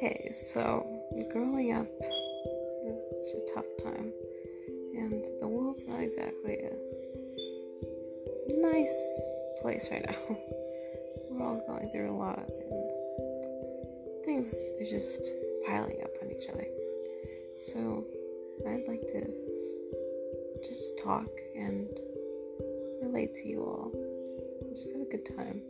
Hey, so growing up is a tough time, and the world's not exactly a nice place right now. We're all going through a lot, and things are just piling up on each other. So, I'd like to just talk and relate to you all. Just have a good time.